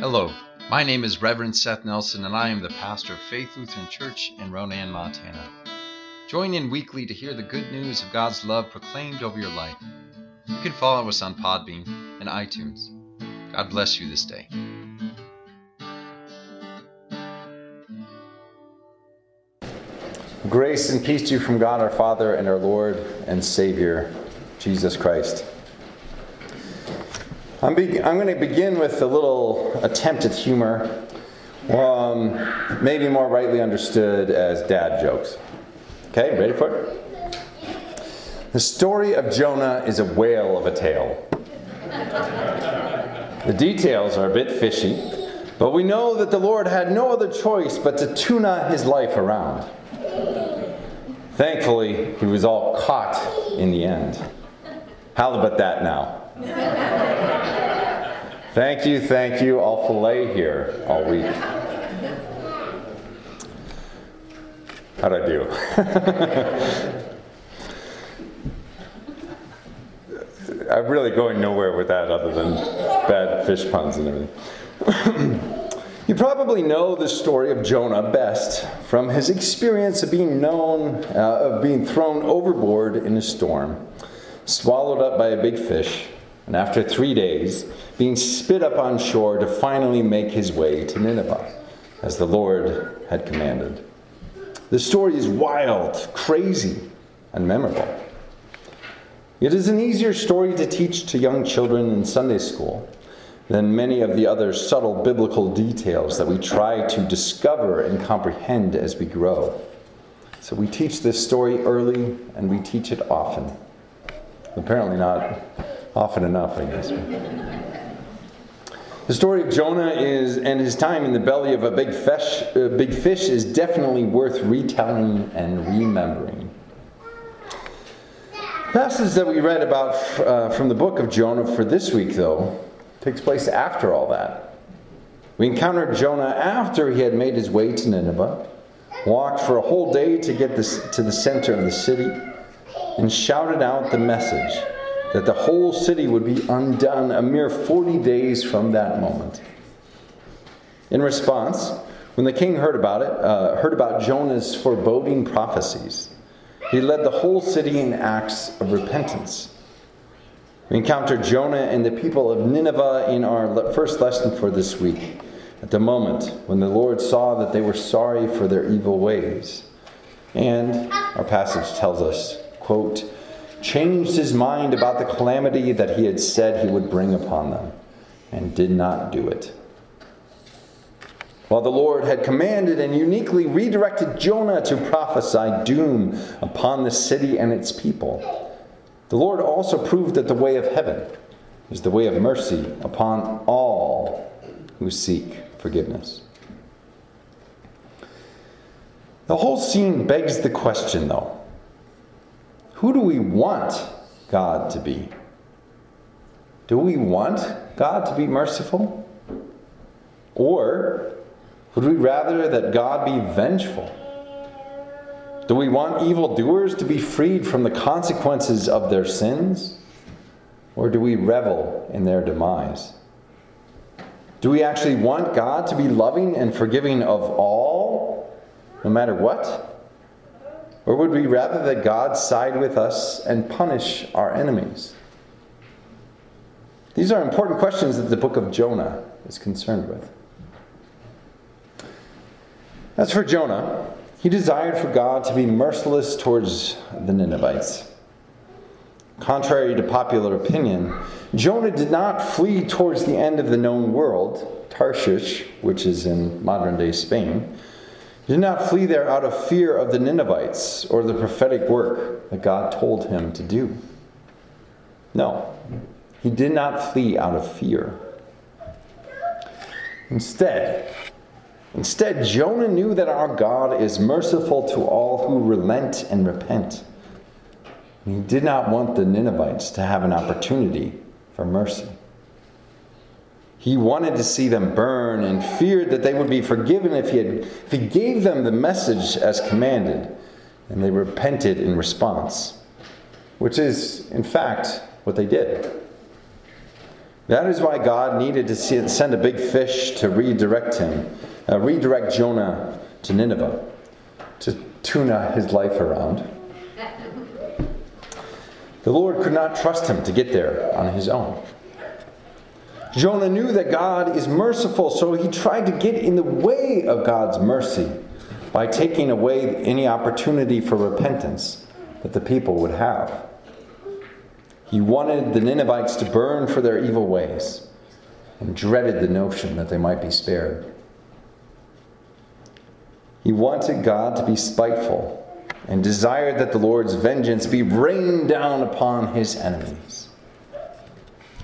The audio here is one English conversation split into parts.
Hello, my name is Reverend Seth Nelson, and I am the pastor of Faith Lutheran Church in Ronan, Montana. Join in weekly to hear the good news of God's love proclaimed over your life. You can follow us on Podbean and iTunes. God bless you this day. Grace and peace to you from God our Father and our Lord and Savior, Jesus Christ. I'm, be- I'm going to begin with a little attempt at humor, um, maybe more rightly understood as dad jokes. Okay, ready for it? The story of Jonah is a whale of a tale. The details are a bit fishy, but we know that the Lord had no other choice but to tuna his life around. Thankfully, he was all caught in the end. How about that now? Thank you, thank you. I'll fillet here all week. How'd I do? I'm really going nowhere with that other than bad fish puns and everything. You probably know the story of Jonah best from his experience of being known, uh, of being thrown overboard in a storm, swallowed up by a big fish, and after three days, being spit up on shore to finally make his way to Nineveh, as the Lord had commanded. The story is wild, crazy, and memorable. It is an easier story to teach to young children in Sunday school than many of the other subtle biblical details that we try to discover and comprehend as we grow. So we teach this story early and we teach it often. Apparently, not often enough, I guess. The story of Jonah is and his time in the belly of a big fish, uh, big fish is definitely worth retelling and remembering. The passage that we read about uh, from the book of Jonah for this week, though, takes place after all that. We encountered Jonah after he had made his way to Nineveh, walked for a whole day to get this, to the center of the city, and shouted out the message that the whole city would be undone a mere 40 days from that moment. In response, when the king heard about it, uh, heard about Jonah's foreboding prophecies, he led the whole city in acts of repentance. We encounter Jonah and the people of Nineveh in our first lesson for this week, at the moment when the Lord saw that they were sorry for their evil ways. And our passage tells us, quote, changed his mind about the calamity that he had said he would bring upon them, and did not do it. While the Lord had commanded and uniquely redirected Jonah to prophesy doom upon the city and its people, the Lord also proved that the way of heaven is the way of mercy upon all who seek forgiveness. The whole scene begs the question, though who do we want God to be? Do we want God to be merciful? Or would we rather that God be vengeful? Do we want evildoers to be freed from the consequences of their sins? Or do we revel in their demise? Do we actually want God to be loving and forgiving of all, no matter what? Or would we rather that God side with us and punish our enemies? These are important questions that the book of Jonah is concerned with. As for Jonah, he desired for God to be merciless towards the Ninevites. Contrary to popular opinion, Jonah did not flee towards the end of the known world, Tarshish, which is in modern day Spain. He did not flee there out of fear of the Ninevites or the prophetic work that God told him to do. No, he did not flee out of fear. Instead, Instead, Jonah knew that our God is merciful to all who relent and repent. He did not want the Ninevites to have an opportunity for mercy. He wanted to see them burn and feared that they would be forgiven if he, had, if he gave them the message as commanded and they repented in response, which is, in fact, what they did. That is why God needed to send a big fish to redirect him, uh, redirect Jonah to Nineveh, to tuna his life around. The Lord could not trust him to get there on his own. Jonah knew that God is merciful, so he tried to get in the way of God's mercy by taking away any opportunity for repentance that the people would have. He wanted the Ninevites to burn for their evil ways and dreaded the notion that they might be spared. He wanted God to be spiteful and desired that the Lord's vengeance be rained down upon his enemies.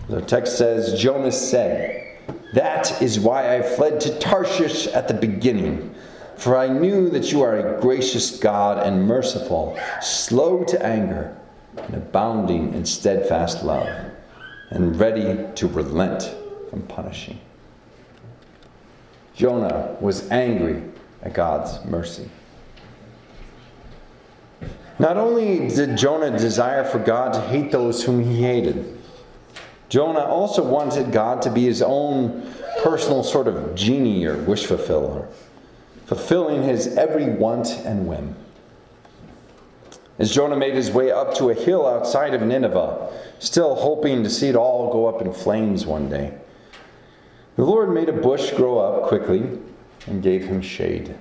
The text says Jonah said, That is why I fled to Tarshish at the beginning. For I knew that you are a gracious God and merciful, slow to anger, and abounding in steadfast love, and ready to relent from punishing. Jonah was angry at God's mercy. Not only did Jonah desire for God to hate those whom he hated, Jonah also wanted God to be his own personal sort of genie or wish fulfiller, fulfilling his every want and whim. As Jonah made his way up to a hill outside of Nineveh, still hoping to see it all go up in flames one day, the Lord made a bush grow up quickly and gave him shade.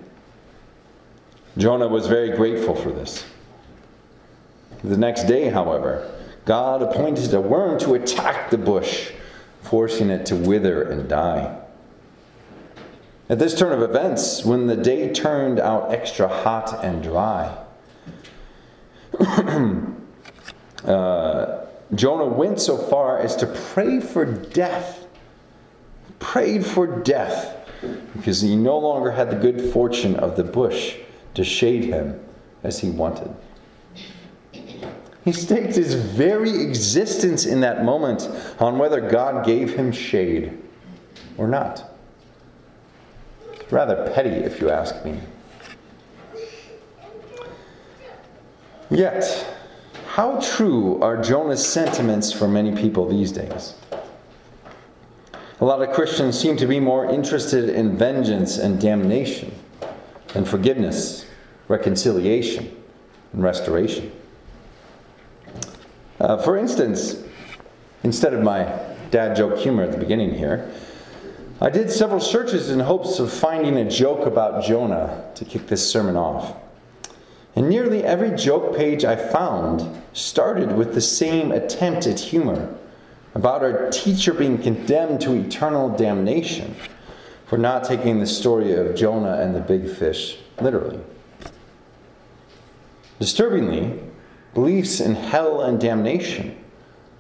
Jonah was very grateful for this. The next day, however, God appointed a worm to attack the bush, forcing it to wither and die. At this turn of events, when the day turned out extra hot and dry, uh, Jonah went so far as to pray for death. Prayed for death because he no longer had the good fortune of the bush to shade him as he wanted. He staked his very existence in that moment on whether God gave him shade or not. It's rather petty, if you ask me. Yet, how true are Jonah's sentiments for many people these days? A lot of Christians seem to be more interested in vengeance and damnation than forgiveness, reconciliation, and restoration. Uh, for instance, instead of my dad joke humor at the beginning here, I did several searches in hopes of finding a joke about Jonah to kick this sermon off. And nearly every joke page I found started with the same attempt at humor about our teacher being condemned to eternal damnation for not taking the story of Jonah and the big fish literally. Disturbingly, Beliefs in hell and damnation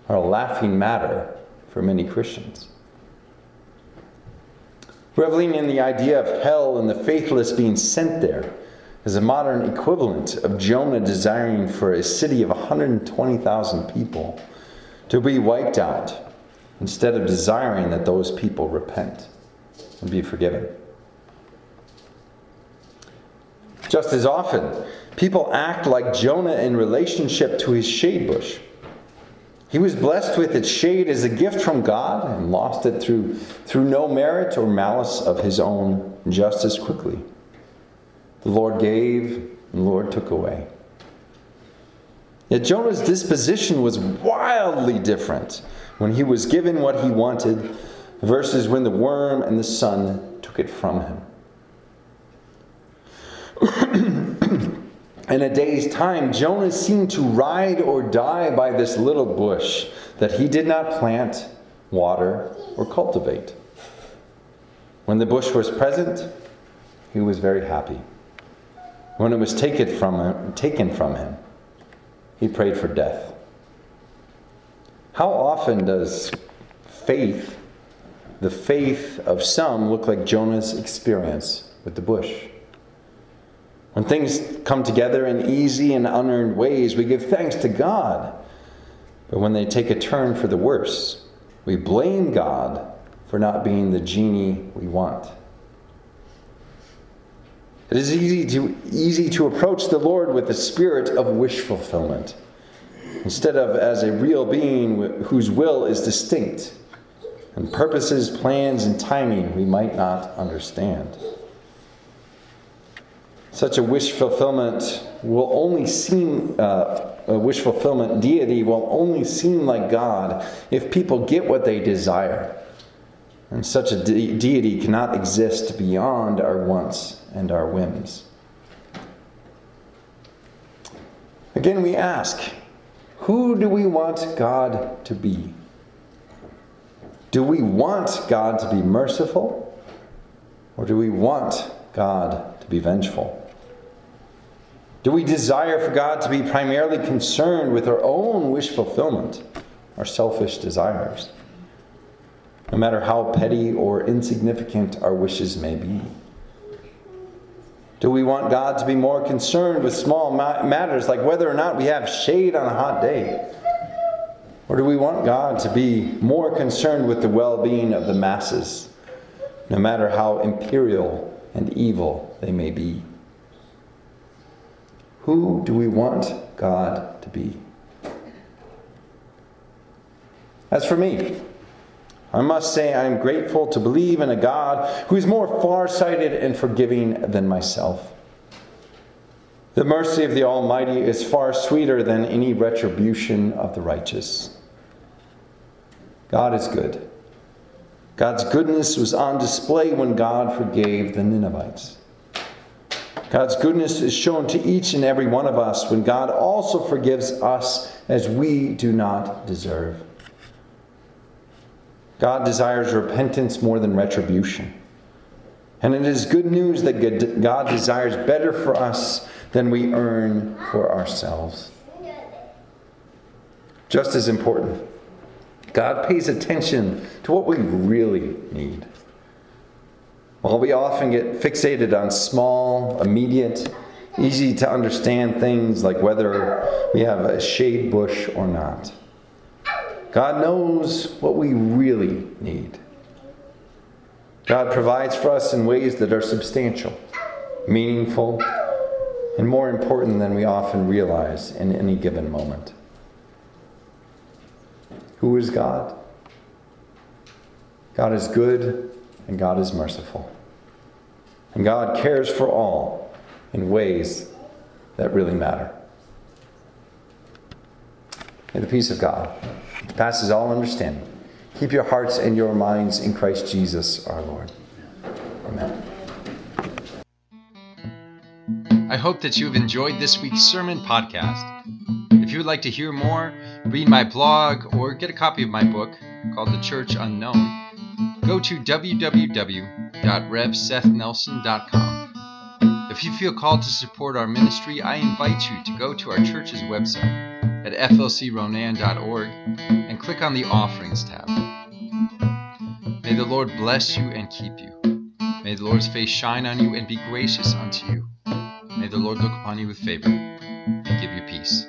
are a laughing matter for many Christians. Reveling in the idea of hell and the faithless being sent there is a modern equivalent of Jonah desiring for a city of 120,000 people to be wiped out instead of desiring that those people repent and be forgiven. Just as often, People act like Jonah in relationship to his shade bush. He was blessed with its shade as a gift from God and lost it through, through no merit or malice of his own just as quickly. The Lord gave, and the Lord took away. Yet Jonah's disposition was wildly different when he was given what he wanted versus when the worm and the sun took it from him. In a day's time, Jonah seemed to ride or die by this little bush that he did not plant, water, or cultivate. When the bush was present, he was very happy. When it was taken from him, taken from him he prayed for death. How often does faith, the faith of some, look like Jonah's experience with the bush? When things come together in easy and unearned ways, we give thanks to God. But when they take a turn for the worse, we blame God for not being the genie we want. It is easy to, easy to approach the Lord with the spirit of wish fulfillment, instead of as a real being whose will is distinct and purposes, plans, and timing we might not understand. Such a wish fulfillment will only seem, uh, a wish fulfillment deity will only seem like God if people get what they desire. And such a de- deity cannot exist beyond our wants and our whims. Again, we ask who do we want God to be? Do we want God to be merciful? Or do we want God to be vengeful? Do we desire for God to be primarily concerned with our own wish fulfillment, our selfish desires? No matter how petty or insignificant our wishes may be. Do we want God to be more concerned with small matters like whether or not we have shade on a hot day? Or do we want God to be more concerned with the well being of the masses, no matter how imperial and evil they may be? Who do we want God to be? As for me, I must say I am grateful to believe in a God who is more far-sighted and forgiving than myself. The mercy of the Almighty is far sweeter than any retribution of the righteous. God is good. God's goodness was on display when God forgave the Ninevites. God's goodness is shown to each and every one of us when God also forgives us as we do not deserve. God desires repentance more than retribution. And it is good news that God desires better for us than we earn for ourselves. Just as important, God pays attention to what we really need. While we often get fixated on small, immediate, easy to understand things like whether we have a shade bush or not. God knows what we really need. God provides for us in ways that are substantial, meaningful, and more important than we often realize in any given moment. Who is God? God is good and God is merciful. And God cares for all in ways that really matter. May the peace of God passes all understanding. Keep your hearts and your minds in Christ Jesus our Lord. Amen. I hope that you have enjoyed this week's sermon podcast. If you would like to hear more, read my blog, or get a copy of my book called The Church Unknown, go to www.revsethnelson.com. If you feel called to support our ministry, I invite you to go to our church's website at flcronan.org and click on the Offerings tab. May the Lord bless you and keep you. May the Lord's face shine on you and be gracious unto you. May the Lord look upon you with favor and give you peace.